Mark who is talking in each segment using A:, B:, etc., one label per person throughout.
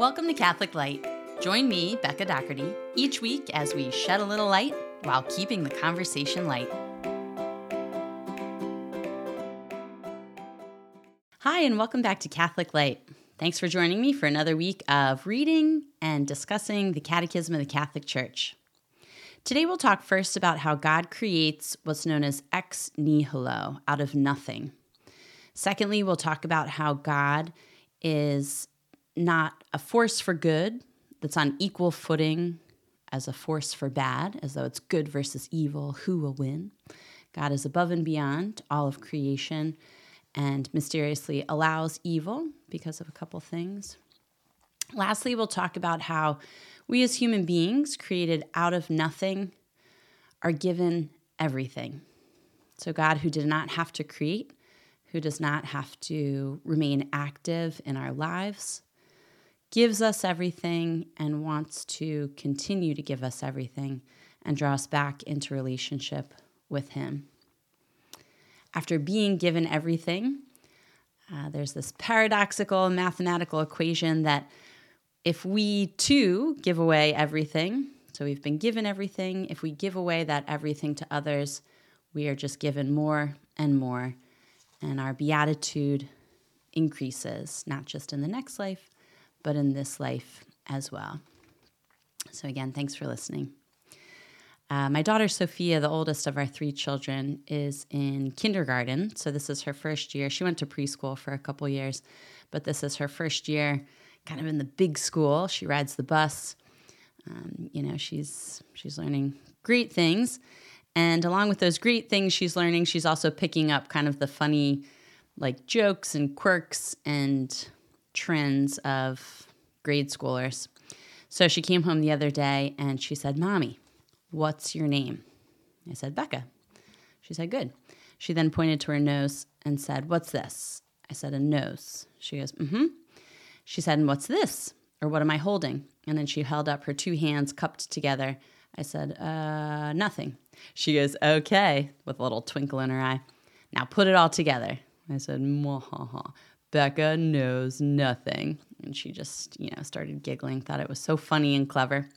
A: Welcome to Catholic Light. Join me, Becca Doherty, each week as we shed a little light while keeping the conversation light. Hi, and welcome back to Catholic Light. Thanks for joining me for another week of reading and discussing the Catechism of the Catholic Church. Today, we'll talk first about how God creates what's known as ex nihilo, out of nothing. Secondly, we'll talk about how God is not a force for good that's on equal footing as a force for bad, as though it's good versus evil, who will win. God is above and beyond all of creation and mysteriously allows evil because of a couple things. Lastly, we'll talk about how we as human beings, created out of nothing, are given everything. So, God, who did not have to create, who does not have to remain active in our lives, gives us everything and wants to continue to give us everything and draw us back into relationship with Him. After being given everything, uh, there's this paradoxical mathematical equation that if we too give away everything, so we've been given everything, if we give away that everything to others, we are just given more and more. And our beatitude increases, not just in the next life, but in this life as well. So, again, thanks for listening. Uh, my daughter Sophia, the oldest of our three children, is in kindergarten. So, this is her first year. She went to preschool for a couple years, but this is her first year kind of in the big school. She rides the bus. Um, you know, she's she's learning great things. And along with those great things she's learning, she's also picking up kind of the funny like jokes and quirks and trends of grade schoolers. So she came home the other day and she said, Mommy, what's your name? I said, Becca. She said, Good. She then pointed to her nose and said, What's this? I said, A nose. She goes, Mm hmm. She said, And what's this? Or what am I holding? And then she held up her two hands cupped together. I said, Uh, nothing. She goes, Okay, with a little twinkle in her eye. Now put it all together. I said, Mwahaha. Becca knows nothing. And she just, you know, started giggling, thought it was so funny and clever.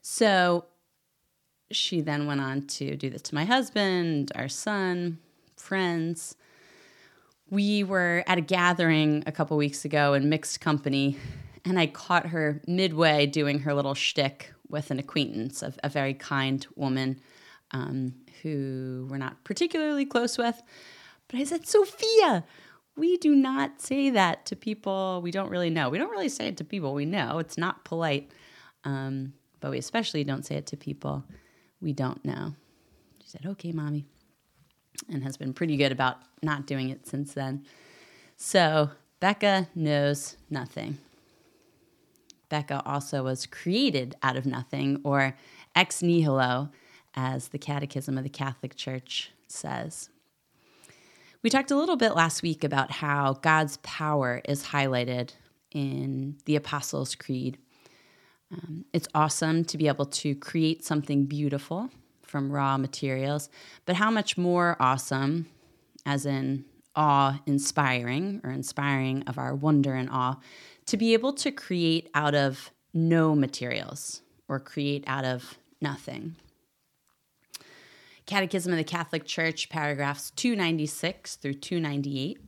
A: So she then went on to do this to my husband, our son, friends. We were at a gathering a couple weeks ago in mixed company, and I caught her midway doing her little shtick with an acquaintance, a, a very kind woman um, who we're not particularly close with. But I said, Sophia, we do not say that to people we don't really know. We don't really say it to people we know. It's not polite. Um, but we especially don't say it to people we don't know. She said, okay, mommy, and has been pretty good about not doing it since then. So Becca knows nothing. Becca also was created out of nothing, or ex nihilo, as the Catechism of the Catholic Church says. We talked a little bit last week about how God's power is highlighted in the Apostles' Creed. Um, it's awesome to be able to create something beautiful from raw materials, but how much more awesome, as in awe inspiring or inspiring of our wonder and awe, to be able to create out of no materials or create out of nothing. Catechism of the Catholic Church, paragraphs 296 through 298,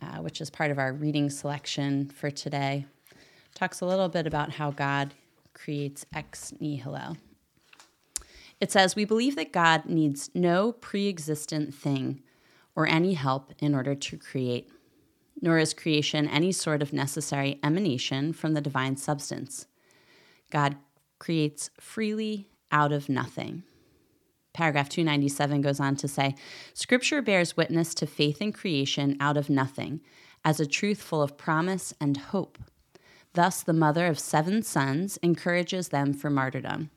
A: uh, which is part of our reading selection for today, talks a little bit about how God creates ex nihilo. It says, We believe that God needs no pre existent thing or any help in order to create, nor is creation any sort of necessary emanation from the divine substance. God creates freely out of nothing. Paragraph 297 goes on to say Scripture bears witness to faith in creation out of nothing as a truth full of promise and hope. Thus, the mother of seven sons encourages them for martyrdom.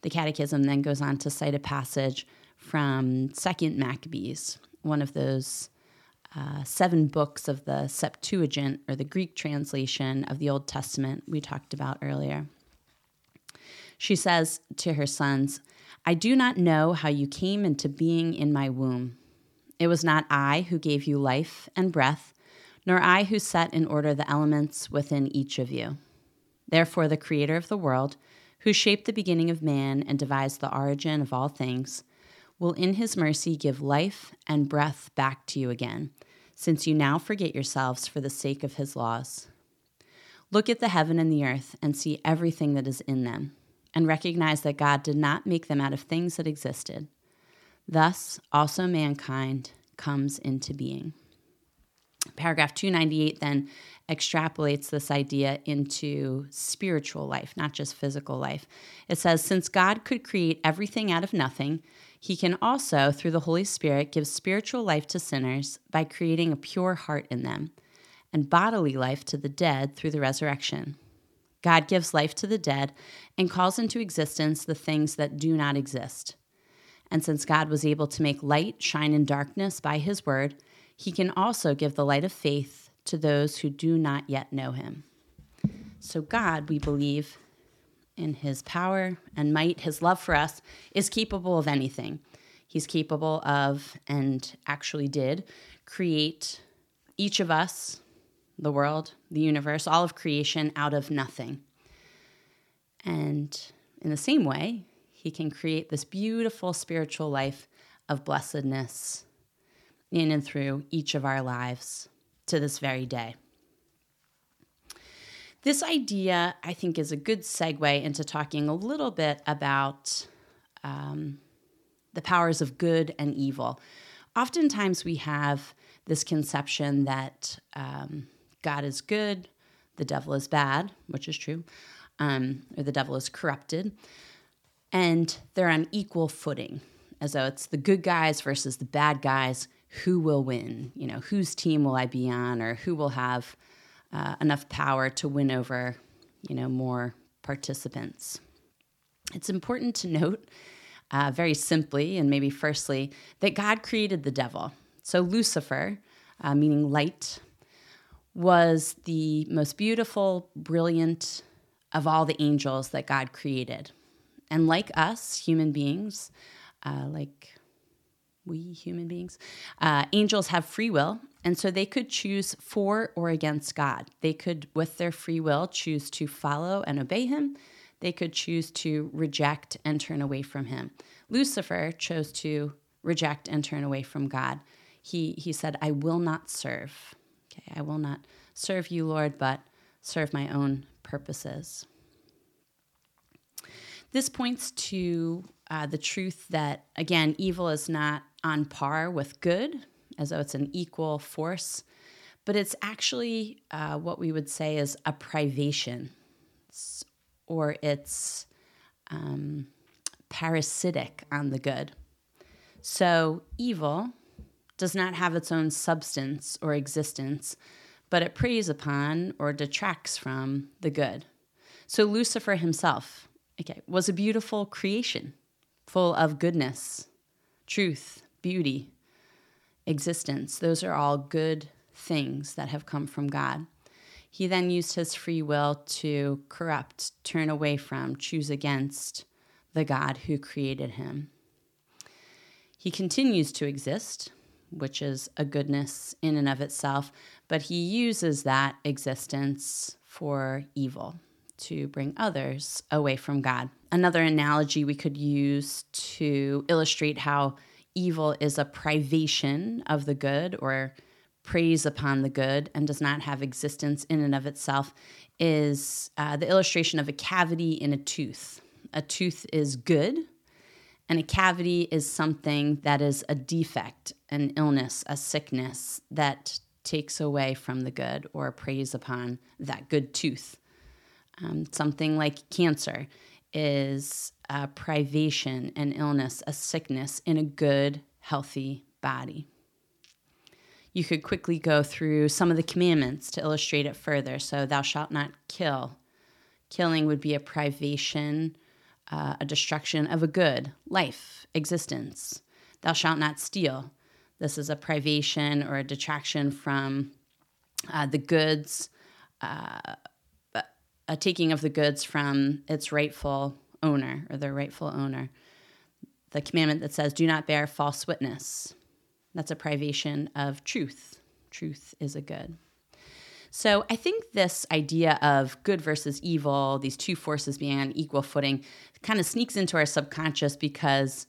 A: The Catechism then goes on to cite a passage from Second Maccabees, one of those uh, seven books of the Septuagint, or the Greek translation of the Old Testament we talked about earlier. She says to her sons, I do not know how you came into being in my womb. It was not I who gave you life and breath, nor I who set in order the elements within each of you. Therefore, the Creator of the world, who shaped the beginning of man and devised the origin of all things, will in his mercy give life and breath back to you again, since you now forget yourselves for the sake of his laws. Look at the heaven and the earth and see everything that is in them, and recognize that God did not make them out of things that existed. Thus, also mankind comes into being. Paragraph 298 then extrapolates this idea into spiritual life, not just physical life. It says, Since God could create everything out of nothing, he can also, through the Holy Spirit, give spiritual life to sinners by creating a pure heart in them, and bodily life to the dead through the resurrection. God gives life to the dead and calls into existence the things that do not exist. And since God was able to make light shine in darkness by his word, he can also give the light of faith to those who do not yet know him. So, God, we believe, in his power and might, his love for us, is capable of anything. He's capable of, and actually did, create each of us, the world, the universe, all of creation out of nothing. And in the same way, he can create this beautiful spiritual life of blessedness in and through each of our lives to this very day. This idea, I think, is a good segue into talking a little bit about um, the powers of good and evil. Oftentimes, we have this conception that um, God is good, the devil is bad, which is true, um, or the devil is corrupted, and they're on equal footing, as though it's the good guys versus the bad guys who will win? You know, whose team will I be on, or who will have uh, enough power to win over, you know, more participants? It's important to note, uh, very simply, and maybe firstly, that God created the devil. So Lucifer, uh, meaning light, was the most beautiful, brilliant of all the angels that God created. And like us, human beings, uh, like we human beings, uh, angels have free will, and so they could choose for or against God. They could, with their free will, choose to follow and obey Him. They could choose to reject and turn away from Him. Lucifer chose to reject and turn away from God. He, he said, I will not serve. Okay, I will not serve you, Lord, but serve my own purposes. This points to uh, the truth that, again, evil is not on par with good, as though it's an equal force, but it's actually uh, what we would say is a privation, it's, or it's um, parasitic on the good. So evil does not have its own substance or existence, but it preys upon or detracts from the good. So Lucifer himself, okay, was a beautiful creation, full of goodness, truth, beauty, existence. Those are all good things that have come from God. He then used his free will to corrupt, turn away from, choose against the God who created him. He continues to exist, which is a goodness in and of itself, but he uses that existence for evil to bring others away from God. Another analogy we could use to illustrate how evil is a privation of the good or preys upon the good and does not have existence in and of itself is uh, the illustration of a cavity in a tooth. A tooth is good, and a cavity is something that is a defect, an illness, a sickness that takes away from the good or preys upon that good tooth. Um, something like cancer is a privation, an illness, a sickness in a good, healthy body. You could quickly go through some of the commandments to illustrate it further. So, thou shalt not kill. Killing would be a privation, uh, a destruction of a good, life, existence. Thou shalt not steal. This is a privation or a detraction from uh, the goods, uh, a taking of the goods from its rightful owner or their rightful owner. The commandment that says, do not bear false witness. That's a privation of truth. Truth is a good. So I think this idea of good versus evil, these two forces being on equal footing, kind of sneaks into our subconscious because.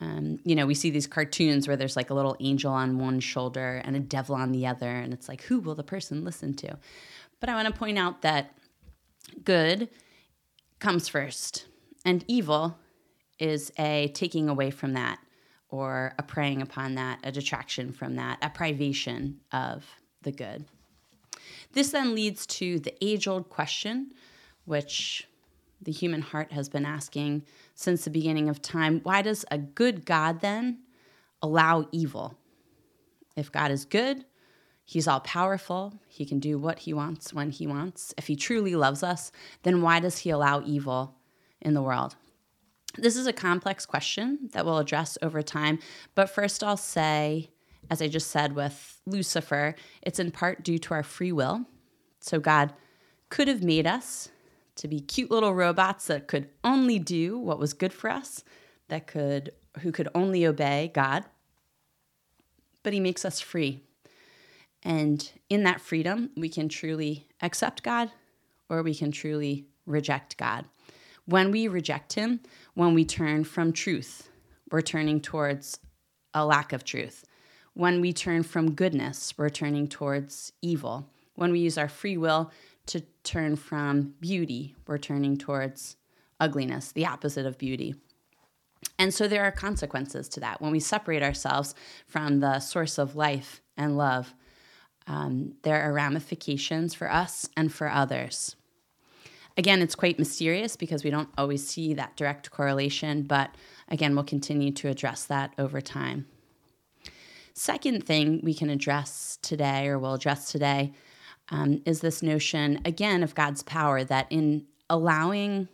A: Um, you know, we see these cartoons where there's like a little angel on one shoulder and a devil on the other, and it's like, who will the person listen to? But I want to point out that good comes first, and evil is a taking away from that, or a preying upon that, a detraction from that, a privation of the good. This then leads to the age old question, which the human heart has been asking since the beginning of time why does a good God then allow evil? If God is good, He's all powerful. He can do what he wants when he wants. If he truly loves us, then why does he allow evil in the world? This is a complex question that we'll address over time. But first, I'll say, as I just said with Lucifer, it's in part due to our free will. So, God could have made us to be cute little robots that could only do what was good for us, that could who could only obey God. But he makes us free. And in that freedom, we can truly accept God or we can truly reject God. When we reject Him, when we turn from truth, we're turning towards a lack of truth. When we turn from goodness, we're turning towards evil. When we use our free will to turn from beauty, we're turning towards ugliness, the opposite of beauty. And so there are consequences to that. When we separate ourselves from the source of life and love, um, there are ramifications for us and for others. Again, it's quite mysterious because we don't always see that direct correlation, but again, we'll continue to address that over time. Second thing we can address today, or we'll address today, um, is this notion, again, of God's power that in allowing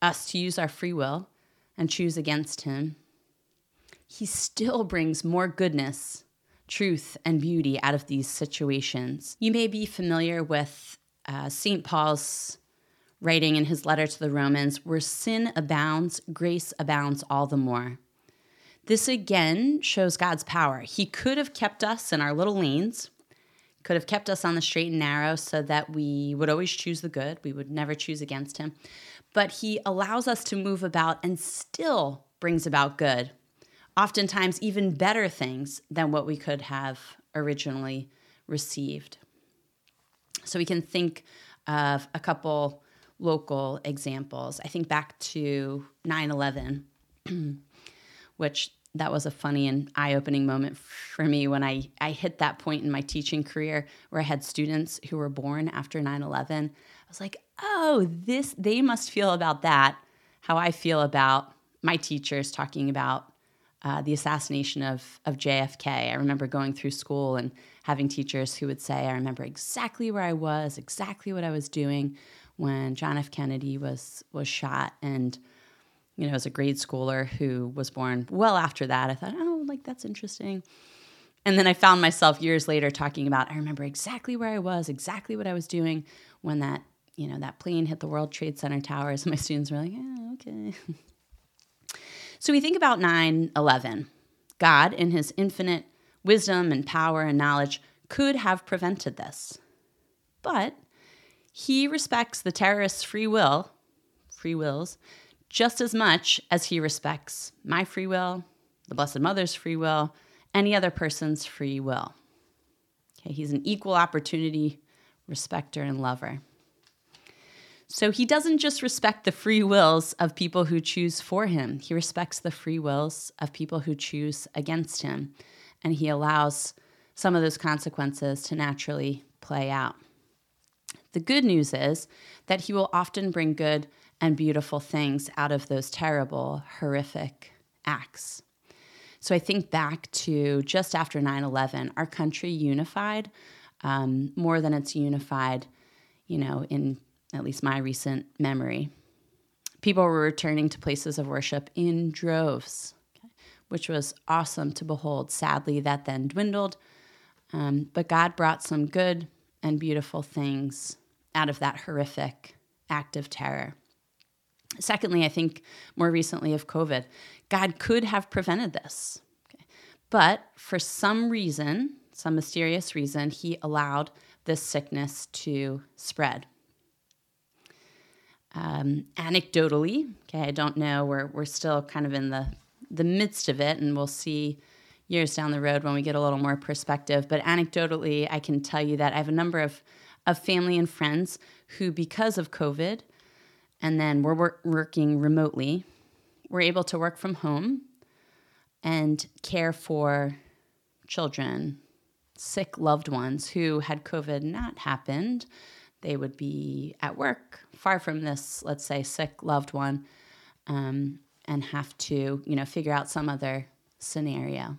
A: us to use our free will and choose against Him, He still brings more goodness truth and beauty out of these situations. You may be familiar with uh, St. Paul's writing in his letter to the Romans where sin abounds, grace abounds all the more. This again shows God's power. He could have kept us in our little lanes, could have kept us on the straight and narrow so that we would always choose the good. We would never choose against Him. But He allows us to move about and still brings about good oftentimes even better things than what we could have originally received. So we can think of a couple local examples. I think back to 9 11, which that was a funny and eye-opening moment for me when I, I hit that point in my teaching career where I had students who were born after 9-11. I was like, oh, this they must feel about that, how I feel about my teachers talking about uh, the assassination of, of JFK. I remember going through school and having teachers who would say, I remember exactly where I was, exactly what I was doing when John F. Kennedy was, was shot. And, you know, as a grade schooler who was born well after that, I thought, oh, like that's interesting. And then I found myself years later talking about, I remember exactly where I was, exactly what I was doing when that, you know, that plane hit the World Trade Center towers. And my students were like, yeah, okay. So we think about 9 11. God, in his infinite wisdom and power and knowledge, could have prevented this. But he respects the terrorists' free will, free wills, just as much as he respects my free will, the Blessed Mother's free will, any other person's free will. Okay, he's an equal opportunity respecter and lover. So he doesn't just respect the free wills of people who choose for him, he respects the free wills of people who choose against him. And he allows some of those consequences to naturally play out. The good news is that he will often bring good and beautiful things out of those terrible, horrific acts. So I think back to just after 9 11, our country unified um, more than it's unified, you know, in at least my recent memory. People were returning to places of worship in droves, which was awesome to behold. Sadly, that then dwindled, um, but God brought some good and beautiful things out of that horrific act of terror. Secondly, I think more recently of COVID, God could have prevented this. Okay. But for some reason, some mysterious reason, he allowed this sickness to spread. Um, anecdotally, okay, I don't know, we're, we're still kind of in the, the midst of it, and we'll see years down the road when we get a little more perspective. But anecdotally, I can tell you that I have a number of, of family and friends who, because of COVID, and then we're work, working remotely, we're able to work from home and care for children, sick loved ones who, had COVID not happened, they would be at work far from this, let's say, sick loved one, um, and have to, you know, figure out some other scenario.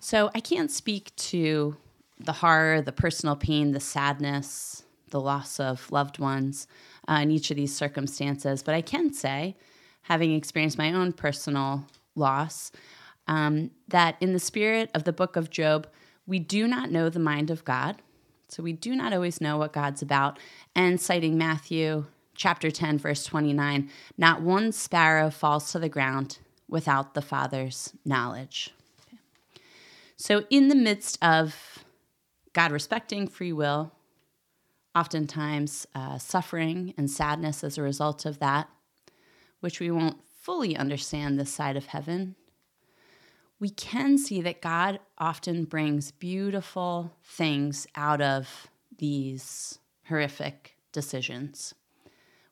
A: So I can't speak to the horror, the personal pain, the sadness, the loss of loved ones uh, in each of these circumstances, but I can say, having experienced my own personal loss, um, that in the spirit of the book of Job, we do not know the mind of God. So we do not always know what God's about. And citing Matthew chapter 10, verse 29, not one sparrow falls to the ground without the Father's knowledge. So, in the midst of God respecting free will, oftentimes uh, suffering and sadness as a result of that, which we won't fully understand this side of heaven, we can see that God often brings beautiful things out of these horrific decisions,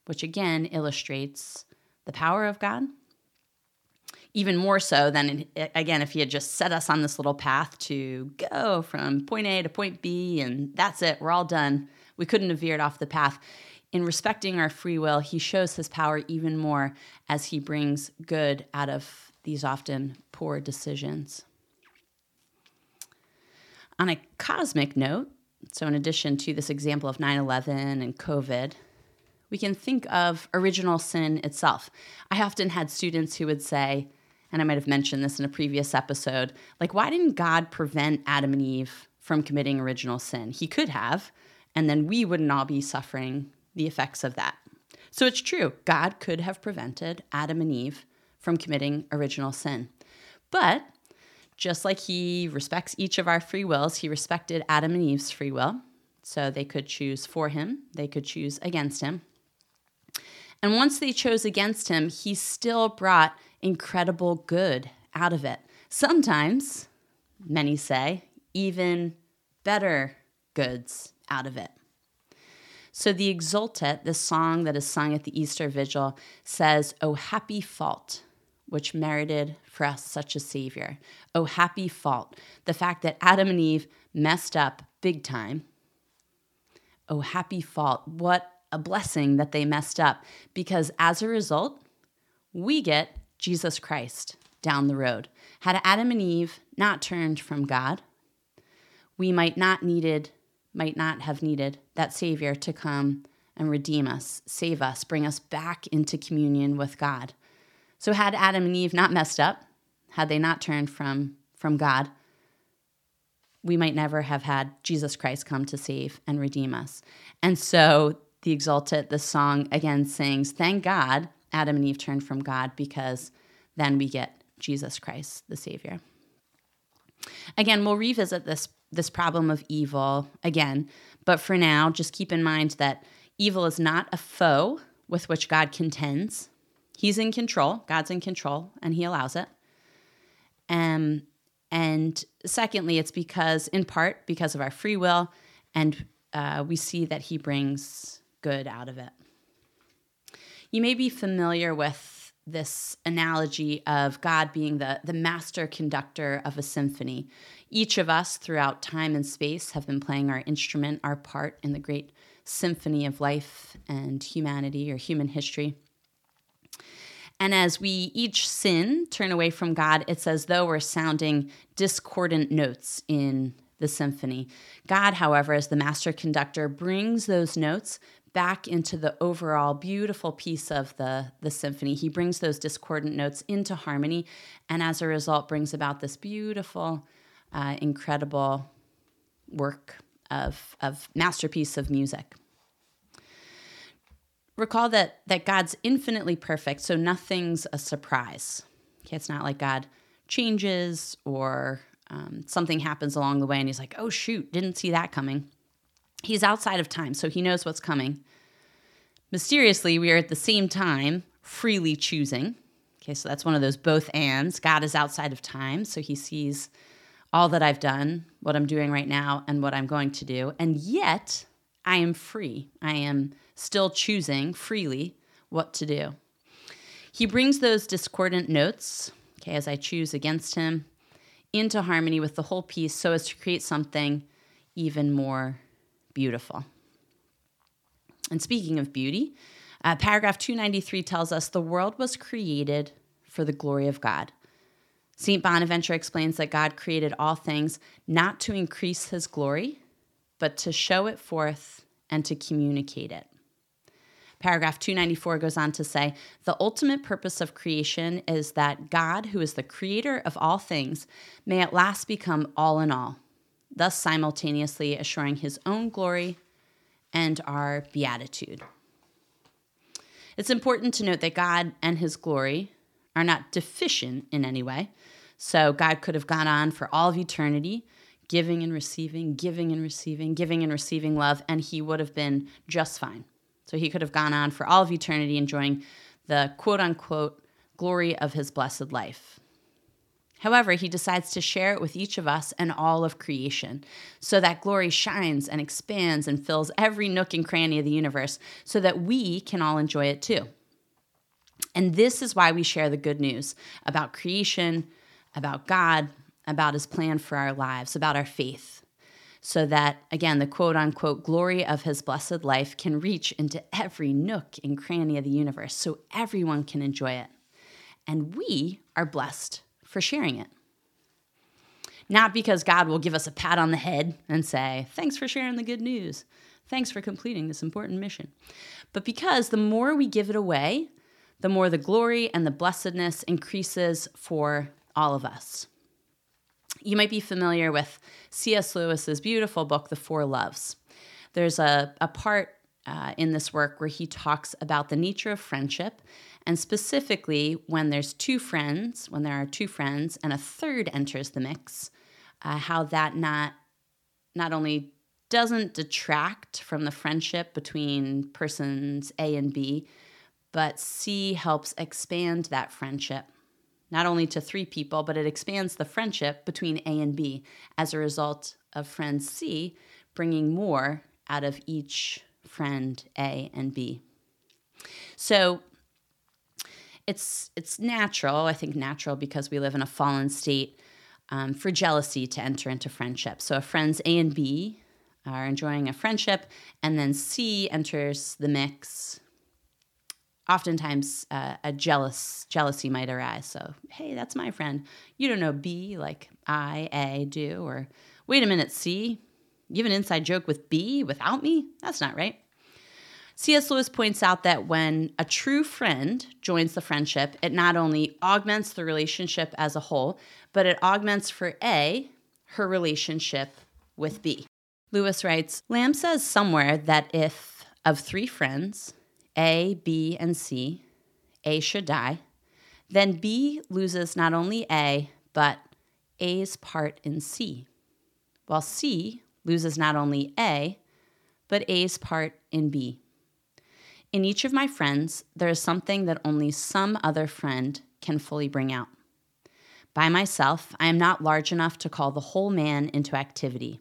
A: which again illustrates the power of God even more so than again if he had just set us on this little path to go from point A to point B and that's it, we're all done. We couldn't have veered off the path. In respecting our free will, he shows his power even more as he brings good out of these often poor decisions. On a cosmic note, so in addition to this example of 9 11 and COVID, we can think of original sin itself. I often had students who would say, and I might have mentioned this in a previous episode, like, why didn't God prevent Adam and Eve from committing original sin? He could have, and then we wouldn't all be suffering the effects of that. So it's true, God could have prevented Adam and Eve from committing original sin. But just like he respects each of our free wills, he respected Adam and Eve's free will. So they could choose for him, they could choose against him. And once they chose against him, he still brought incredible good out of it. Sometimes, many say, even better goods out of it. So the Exultet, this song that is sung at the Easter Vigil, says, O happy fault, which merited for us such a Savior. O happy fault, the fact that Adam and Eve messed up big time. Oh, happy fault, what a blessing that they messed up, because as a result, we get Jesus Christ down the road. Had Adam and Eve not turned from God, we might not needed might not have needed that savior to come and redeem us, save us, bring us back into communion with God. So had Adam and Eve not messed up, had they not turned from from God, we might never have had Jesus Christ come to save and redeem us. And so the Exultet, the song again sings, Thank God Adam and Eve turned from God because then we get Jesus Christ, the Savior. Again, we'll revisit this this problem of evil again, but for now, just keep in mind that evil is not a foe with which God contends. He's in control. God's in control, and He allows it. Um, and secondly, it's because, in part, because of our free will, and uh, we see that He brings good out of it. You may be familiar with this analogy of God being the, the master conductor of a symphony. Each of us throughout time and space have been playing our instrument, our part in the great symphony of life and humanity or human history. And as we each sin, turn away from God, it's as though we're sounding discordant notes in the symphony. God, however, as the master conductor, brings those notes back into the overall beautiful piece of the, the symphony. He brings those discordant notes into harmony, and as a result, brings about this beautiful, uh, incredible work of, of masterpiece of music. Recall that, that God's infinitely perfect, so nothing's a surprise. Okay, it's not like God changes or um, something happens along the way and he's like, oh, shoot, didn't see that coming. He's outside of time, so he knows what's coming. Mysteriously, we are at the same time freely choosing. Okay, so that's one of those both ands. God is outside of time, so he sees all that I've done, what I'm doing right now, and what I'm going to do. And yet, I am free. I am still choosing freely what to do. He brings those discordant notes, okay, as I choose against him, into harmony with the whole piece so as to create something even more beautiful. And speaking of beauty, uh, paragraph 293 tells us the world was created for the glory of God. St. Bonaventure explains that God created all things not to increase his glory, but to show it forth and to communicate it. Paragraph 294 goes on to say The ultimate purpose of creation is that God, who is the creator of all things, may at last become all in all, thus simultaneously assuring his own glory and our beatitude. It's important to note that God and his glory are not deficient in any way. So God could have gone on for all of eternity, giving and receiving, giving and receiving, giving and receiving love, and he would have been just fine. So he could have gone on for all of eternity enjoying the quote unquote glory of his blessed life. However, he decides to share it with each of us and all of creation, so that glory shines and expands and fills every nook and cranny of the universe, so that we can all enjoy it too. And this is why we share the good news about creation, about God, about his plan for our lives, about our faith so that, again, the quote unquote glory of his blessed life can reach into every nook and cranny of the universe so everyone can enjoy it. And we are blessed for sharing it. Not because God will give us a pat on the head and say, Thanks for sharing the good news. Thanks for completing this important mission. But because the more we give it away, the more the glory and the blessedness increases for all of us. You might be familiar with C.S. Lewis's beautiful book, The Four Loves. There's a, a part uh, in this work where he talks about the nature of friendship, and specifically when there's two friends, when there are two friends, and a third enters the mix, uh, how that not not only doesn't detract from the friendship between persons A and B, but C helps expand that friendship not only to three people, but it expands the friendship between A and B as a result of friend C bringing more out of each friend A and B. So it's it's natural, I think natural because we live in a fallen state um, for jealousy to enter into friendship. So if friends A and B are enjoying a friendship, and then C enters the mix oftentimes uh, a jealous jealousy might arise. So, hey, that's my friend. You don't know B like I, A do, or wait a minute, C, you have an inside joke with B without me? That's not right. C.S. Lewis points out that when a true friend joins the friendship, it not only augments the relationship as a whole, but it augments for A, her relationship with B. Lewis writes Lamb says somewhere that if of three friends, a, B, and C, A should die. Then B loses not only A, but A's part in C, while C loses not only A, but A's part in B. In each of my friends, there is something that only some other friend can fully bring out. By myself, I am not large enough to call the whole man into activity.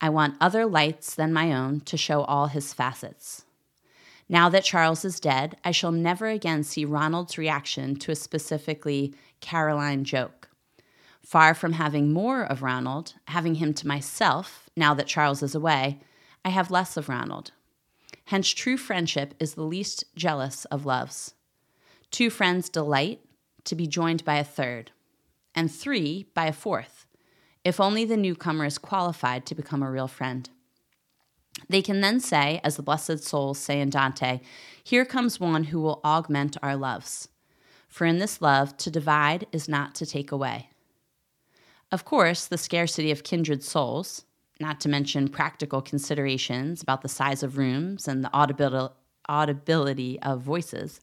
A: I want other lights than my own to show all his facets. Now that Charles is dead, I shall never again see Ronald's reaction to a specifically Caroline joke. Far from having more of Ronald, having him to myself, now that Charles is away, I have less of Ronald. Hence, true friendship is the least jealous of loves. Two friends delight to be joined by a third, and three by a fourth, if only the newcomer is qualified to become a real friend. They can then say, as the blessed souls say in Dante, Here comes one who will augment our loves. For in this love, to divide is not to take away. Of course, the scarcity of kindred souls, not to mention practical considerations about the size of rooms and the audibility of voices,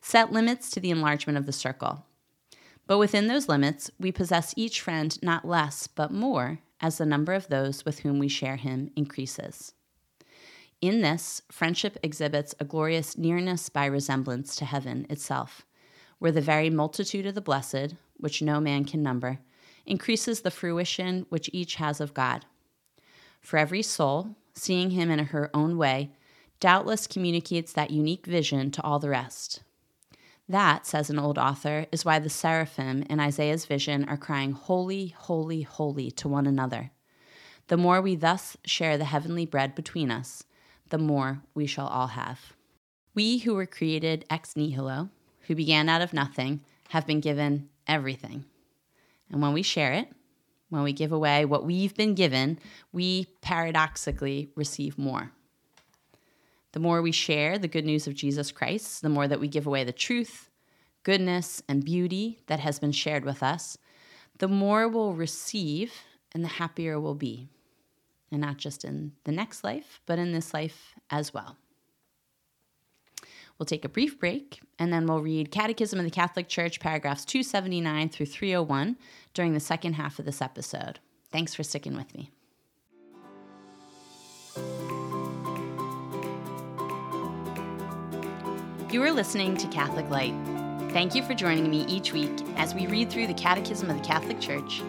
A: set limits to the enlargement of the circle. But within those limits, we possess each friend not less, but more, as the number of those with whom we share him increases. In this, friendship exhibits a glorious nearness by resemblance to heaven itself, where the very multitude of the blessed, which no man can number, increases the fruition which each has of God. For every soul, seeing him in her own way, doubtless communicates that unique vision to all the rest. That, says an old author, is why the seraphim in Isaiah's vision are crying, Holy, holy, holy to one another. The more we thus share the heavenly bread between us, the more we shall all have. We who were created ex nihilo, who began out of nothing, have been given everything. And when we share it, when we give away what we've been given, we paradoxically receive more. The more we share the good news of Jesus Christ, the more that we give away the truth, goodness, and beauty that has been shared with us, the more we'll receive and the happier we'll be. And not just in the next life, but in this life as well. We'll take a brief break and then we'll read Catechism of the Catholic Church, paragraphs 279 through 301 during the second half of this episode. Thanks for sticking with me. You are listening to Catholic Light. Thank you for joining me each week as we read through the Catechism of the Catholic Church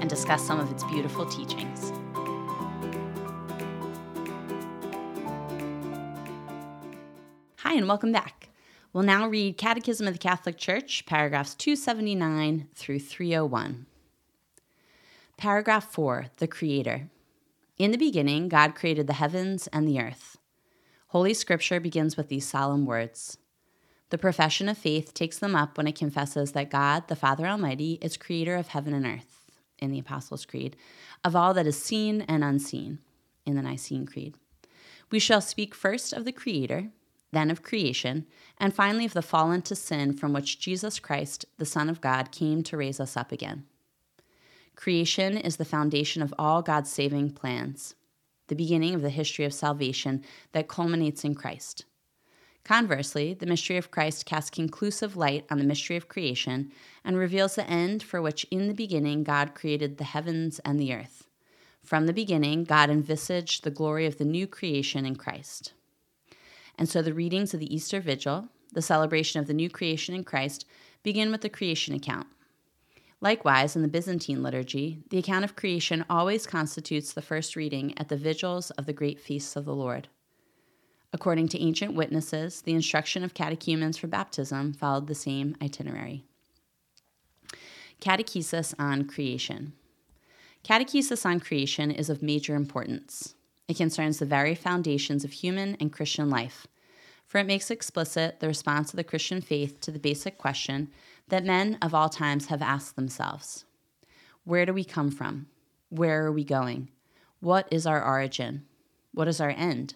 A: and discuss some of its beautiful teachings. And welcome back. We'll now read Catechism of the Catholic Church, paragraphs 279 through 301. Paragraph 4 The Creator. In the beginning, God created the heavens and the earth. Holy Scripture begins with these solemn words the profession of faith takes them up when it confesses that God, the Father Almighty, is creator of heaven and earth in the Apostles' Creed, of all that is seen and unseen in the Nicene Creed. We shall speak first of the Creator, then of creation, and finally of the fall into sin from which Jesus Christ, the Son of God, came to raise us up again. Creation is the foundation of all God's saving plans, the beginning of the history of salvation that culminates in Christ. Conversely, the mystery of Christ casts conclusive light on the mystery of creation and reveals the end for which in the beginning God created the heavens and the earth. From the beginning, God envisaged the glory of the new creation in Christ. And so the readings of the Easter Vigil, the celebration of the new creation in Christ, begin with the creation account. Likewise, in the Byzantine liturgy, the account of creation always constitutes the first reading at the vigils of the great feasts of the Lord. According to ancient witnesses, the instruction of catechumens for baptism followed the same itinerary. Catechesis on Creation. Catechesis on creation is of major importance. It concerns the very foundations of human and Christian life, for it makes explicit the response of the Christian faith to the basic question that men of all times have asked themselves Where do we come from? Where are we going? What is our origin? What is our end?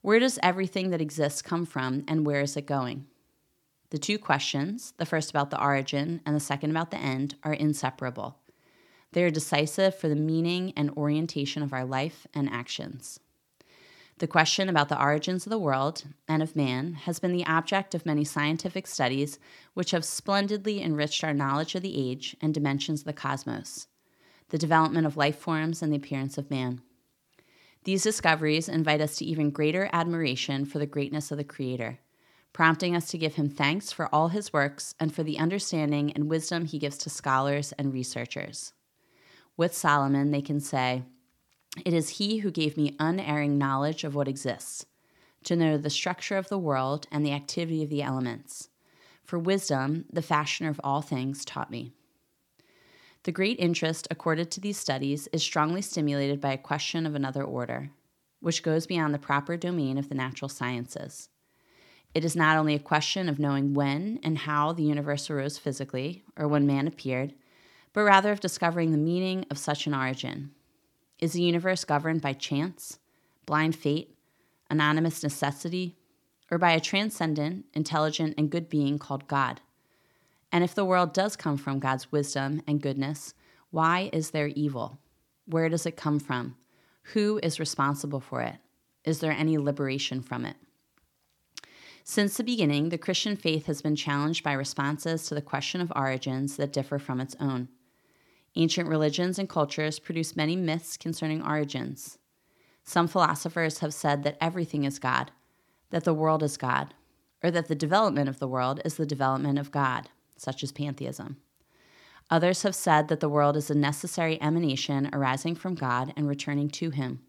A: Where does everything that exists come from and where is it going? The two questions, the first about the origin and the second about the end, are inseparable. They are decisive for the meaning and orientation of our life and actions. The question about the origins of the world and of man has been the object of many scientific studies which have splendidly enriched our knowledge of the age and dimensions of the cosmos, the development of life forms, and the appearance of man. These discoveries invite us to even greater admiration for the greatness of the Creator, prompting us to give him thanks for all his works and for the understanding and wisdom he gives to scholars and researchers. With Solomon, they can say, It is he who gave me unerring knowledge of what exists, to know the structure of the world and the activity of the elements. For wisdom, the fashioner of all things, taught me. The great interest accorded to these studies is strongly stimulated by a question of another order, which goes beyond the proper domain of the natural sciences. It is not only a question of knowing when and how the universe arose physically, or when man appeared, but rather of discovering the meaning of such an origin. Is the universe governed by chance, blind fate, anonymous necessity, or by a transcendent, intelligent, and good being called God? And if the world does come from God's wisdom and goodness, why is there evil? Where does it come from? Who is responsible for it? Is there any liberation from it? Since the beginning, the Christian faith has been challenged by responses to the question of origins that differ from its own. Ancient religions and cultures produce many myths concerning origins. Some philosophers have said that everything is God, that the world is God, or that the development of the world is the development of God, such as pantheism. Others have said that the world is a necessary emanation arising from God and returning to Him.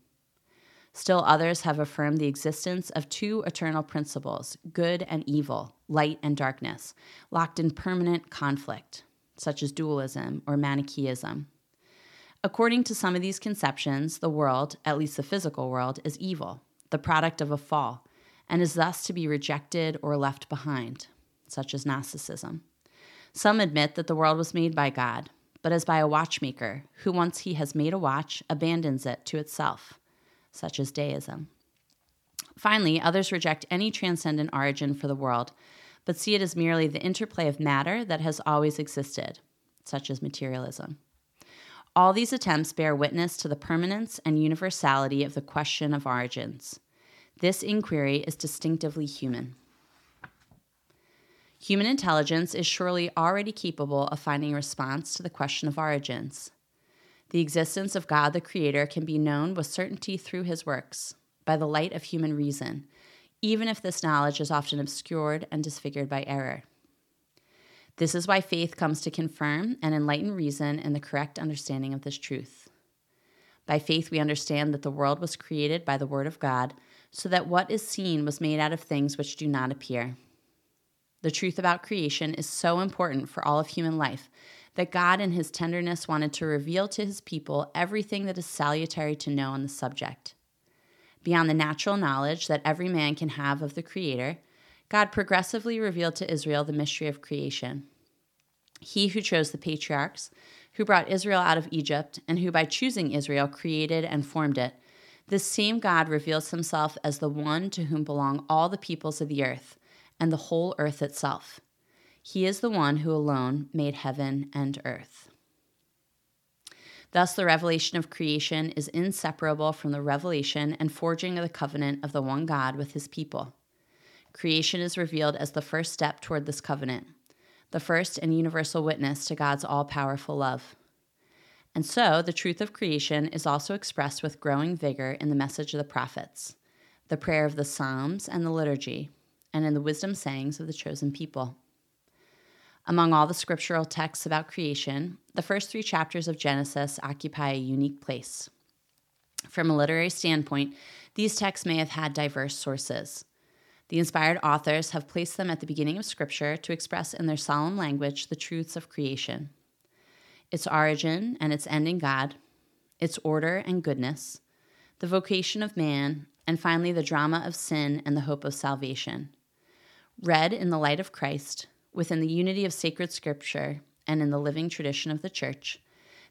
A: Still others have affirmed the existence of two eternal principles, good and evil, light and darkness, locked in permanent conflict, such as dualism or Manichaeism. According to some of these conceptions, the world, at least the physical world, is evil, the product of a fall, and is thus to be rejected or left behind, such as Gnosticism. Some admit that the world was made by God, but as by a watchmaker, who once he has made a watch abandons it to itself such as deism. Finally, others reject any transcendent origin for the world, but see it as merely the interplay of matter that has always existed, such as materialism. All these attempts bear witness to the permanence and universality of the question of origins. This inquiry is distinctively human. Human intelligence is surely already capable of finding a response to the question of origins. The existence of God the Creator can be known with certainty through his works, by the light of human reason, even if this knowledge is often obscured and disfigured by error. This is why faith comes to confirm and enlighten reason in the correct understanding of this truth. By faith, we understand that the world was created by the Word of God, so that what is seen was made out of things which do not appear. The truth about creation is so important for all of human life that God, in his tenderness, wanted to reveal to his people everything that is salutary to know on the subject. Beyond the natural knowledge that every man can have of the Creator, God progressively revealed to Israel the mystery of creation. He who chose the patriarchs, who brought Israel out of Egypt, and who by choosing Israel created and formed it, this same God reveals himself as the one to whom belong all the peoples of the earth and the whole earth itself. He is the one who alone made heaven and earth. Thus, the revelation of creation is inseparable from the revelation and forging of the covenant of the one God with his people. Creation is revealed as the first step toward this covenant, the first and universal witness to God's all powerful love. And so, the truth of creation is also expressed with growing vigor in the message of the prophets, the prayer of the Psalms and the liturgy, and in the wisdom sayings of the chosen people. Among all the scriptural texts about creation, the first three chapters of Genesis occupy a unique place. From a literary standpoint, these texts may have had diverse sources. The inspired authors have placed them at the beginning of Scripture to express in their solemn language the truths of creation its origin and its end in God, its order and goodness, the vocation of man, and finally the drama of sin and the hope of salvation. Read in the light of Christ, within the unity of sacred scripture and in the living tradition of the church,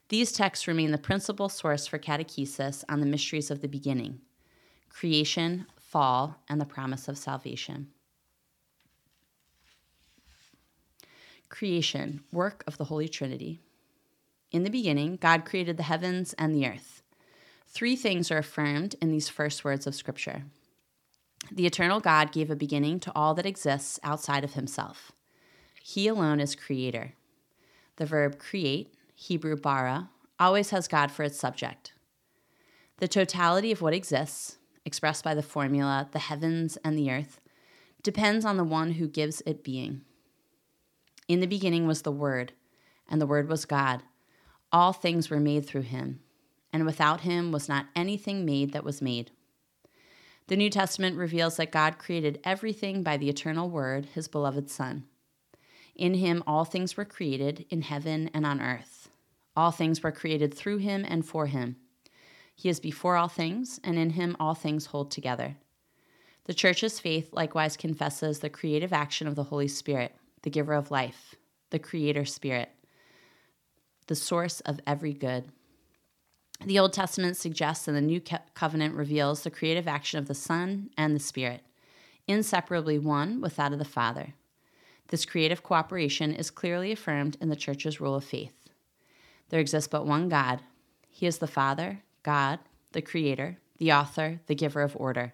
A: these texts remain the principal source for catechesis on the mysteries of the beginning creation, fall, and the promise of salvation. Creation, work of the Holy Trinity. In the beginning, God created the heavens and the earth. Three things are affirmed in these first words of Scripture. The eternal God gave a beginning to all that exists outside of himself. He alone is creator. The verb create, Hebrew bara, always has God for its subject. The totality of what exists, expressed by the formula the heavens and the earth, depends on the one who gives it being. In the beginning was the Word, and the Word was God. All things were made through him, and without him was not anything made that was made. The New Testament reveals that God created everything by the eternal Word, his beloved Son. In him all things were created, in heaven and on earth. All things were created through him and for him. He is before all things, and in him all things hold together. The Church's faith likewise confesses the creative action of the Holy Spirit, the giver of life, the Creator Spirit, the source of every good. The Old Testament suggests and the New Covenant reveals the creative action of the Son and the Spirit, inseparably one with that of the Father. This creative cooperation is clearly affirmed in the Church's rule of faith. There exists but one God. He is the Father, God, the Creator, the Author, the Giver of order.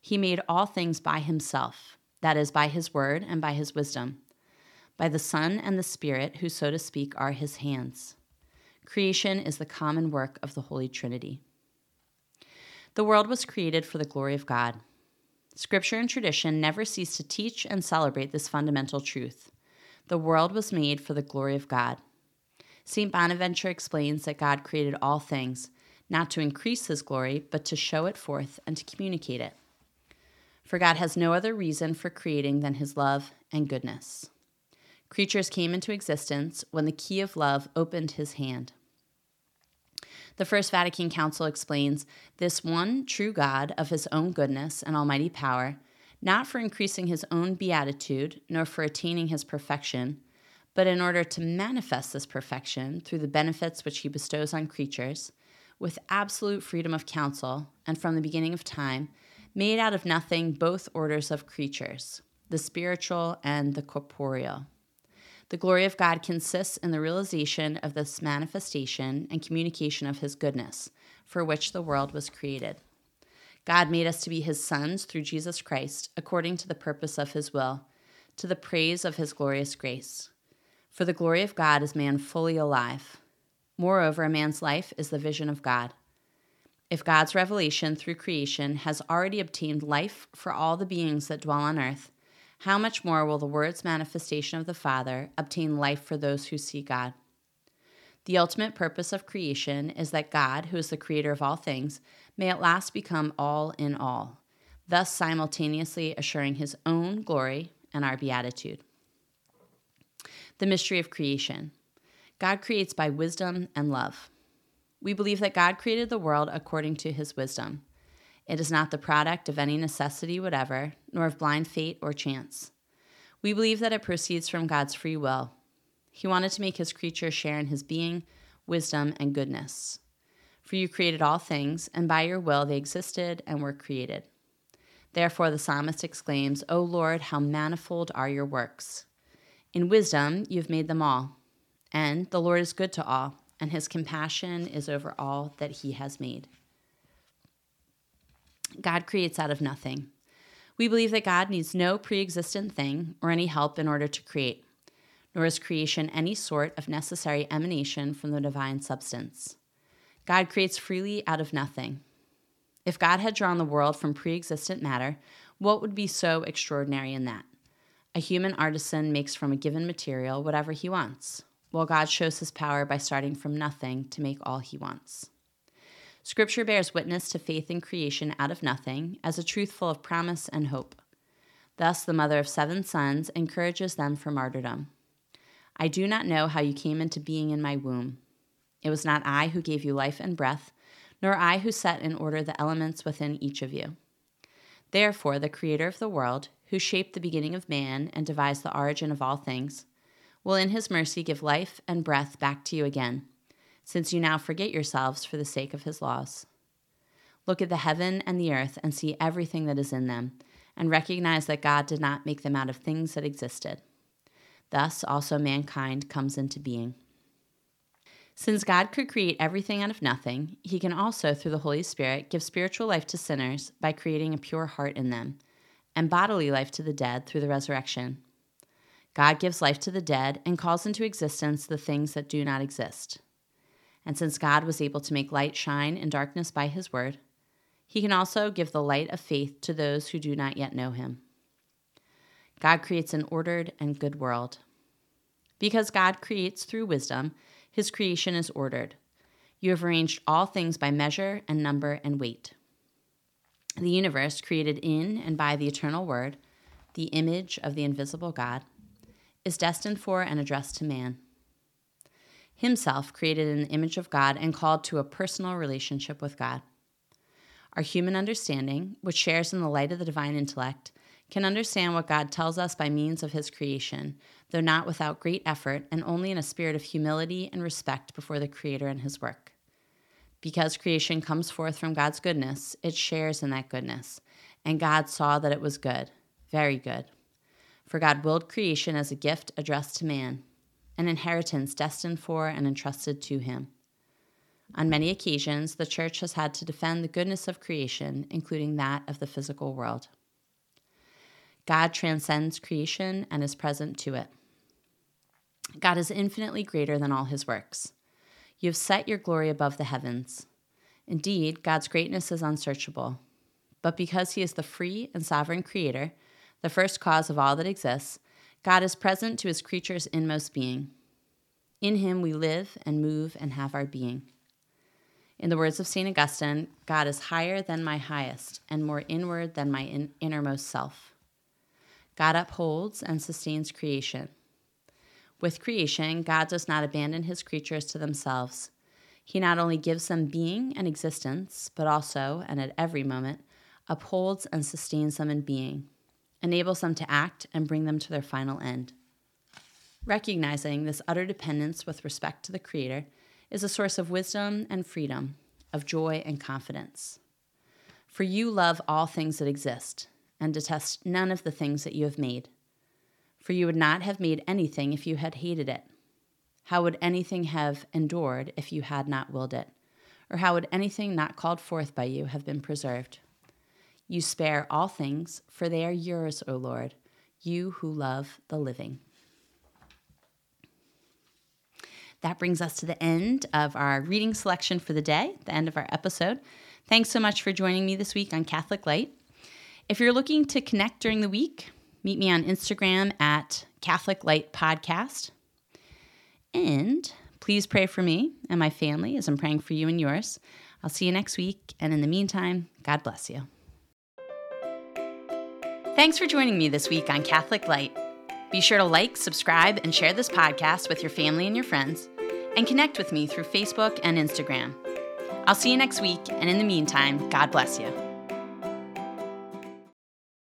A: He made all things by Himself, that is, by his word and by his wisdom, by the Son and the Spirit, who, so to speak, are his hands. Creation is the common work of the Holy Trinity. The world was created for the glory of God. Scripture and tradition never cease to teach and celebrate this fundamental truth. The world was made for the glory of God. St. Bonaventure explains that God created all things, not to increase his glory, but to show it forth and to communicate it. For God has no other reason for creating than his love and goodness. Creatures came into existence when the key of love opened his hand. The First Vatican Council explains this one true God of his own goodness and almighty power, not for increasing his own beatitude, nor for attaining his perfection, but in order to manifest this perfection through the benefits which he bestows on creatures, with absolute freedom of counsel, and from the beginning of time, made out of nothing both orders of creatures, the spiritual and the corporeal. The glory of God consists in the realization of this manifestation and communication of His goodness, for which the world was created. God made us to be His sons through Jesus Christ, according to the purpose of His will, to the praise of His glorious grace. For the glory of God is man fully alive. Moreover, a man's life is the vision of God. If God's revelation through creation has already obtained life for all the beings that dwell on earth, how much more will the Word's manifestation of the Father obtain life for those who see God? The ultimate purpose of creation is that God, who is the creator of all things, may at last become all in all, thus simultaneously assuring his own glory and our beatitude. The mystery of creation God creates by wisdom and love. We believe that God created the world according to his wisdom. It is not the product of any necessity whatever, nor of blind fate or chance. We believe that it proceeds from God's free will. He wanted to make his creatures share in his being, wisdom, and goodness. For you created all things, and by your will they existed and were created. Therefore, the psalmist exclaims, O Lord, how manifold are your works! In wisdom you have made them all. And the Lord is good to all, and his compassion is over all that he has made. God creates out of nothing. We believe that God needs no pre existent thing or any help in order to create, nor is creation any sort of necessary emanation from the divine substance. God creates freely out of nothing. If God had drawn the world from pre existent matter, what would be so extraordinary in that? A human artisan makes from a given material whatever he wants, while God shows his power by starting from nothing to make all he wants. Scripture bears witness to faith in creation out of nothing as a truth full of promise and hope. Thus, the mother of seven sons encourages them for martyrdom. I do not know how you came into being in my womb. It was not I who gave you life and breath, nor I who set in order the elements within each of you. Therefore, the Creator of the world, who shaped the beginning of man and devised the origin of all things, will in his mercy give life and breath back to you again since you now forget yourselves for the sake of his laws. Look at the heaven and the earth and see everything that is in them, and recognize that God did not make them out of things that existed. Thus also mankind comes into being. Since God could create everything out of nothing, he can also, through the Holy Spirit, give spiritual life to sinners by creating a pure heart in them, and bodily life to the dead through the resurrection. God gives life to the dead and calls into existence the things that do not exist. And since God was able to make light shine in darkness by his word, he can also give the light of faith to those who do not yet know him. God creates an ordered and good world. Because God creates through wisdom, his creation is ordered. You have arranged all things by measure and number and weight. The universe, created in and by the eternal Word, the image of the invisible God, is destined for and addressed to man himself created in the image of God and called to a personal relationship with God. Our human understanding, which shares in the light of the divine intellect, can understand what God tells us by means of his creation, though not without great effort and only in a spirit of humility and respect before the Creator and his work. Because creation comes forth from God's goodness, it shares in that goodness, and God saw that it was good, very good. For God willed creation as a gift addressed to man, an inheritance destined for and entrusted to him. On many occasions, the church has had to defend the goodness of creation, including that of the physical world. God transcends creation and is present to it. God is infinitely greater than all his works. You have set your glory above the heavens. Indeed, God's greatness is unsearchable. But because he is the free and sovereign creator, the first cause of all that exists, God is present to his creature's inmost being. In him we live and move and have our being. In the words of St. Augustine, God is higher than my highest and more inward than my in- innermost self. God upholds and sustains creation. With creation, God does not abandon his creatures to themselves. He not only gives them being and existence, but also, and at every moment, upholds and sustains them in being, enables them to act, and bring them to their final end. Recognizing this utter dependence with respect to the Creator is a source of wisdom and freedom, of joy and confidence. For you love all things that exist, and detest none of the things that you have made. For you would not have made anything if you had hated it. How would anything have endured if you had not willed it? Or how would anything not called forth by you have been preserved? You spare all things, for they are yours, O Lord, you who love the living. That brings us to the end of our reading selection for the day, the end of our episode. Thanks so much for joining me this week on Catholic Light. If you're looking to connect during the week, meet me on Instagram at Catholic Light Podcast. And please pray for me and my family as I'm praying for you and yours. I'll see you next week. And in the meantime, God bless you. Thanks for joining me this week on Catholic Light. Be sure to like, subscribe, and share this podcast with your family and your friends, and connect with me through Facebook and Instagram. I'll see you next week, and in the meantime, God bless you.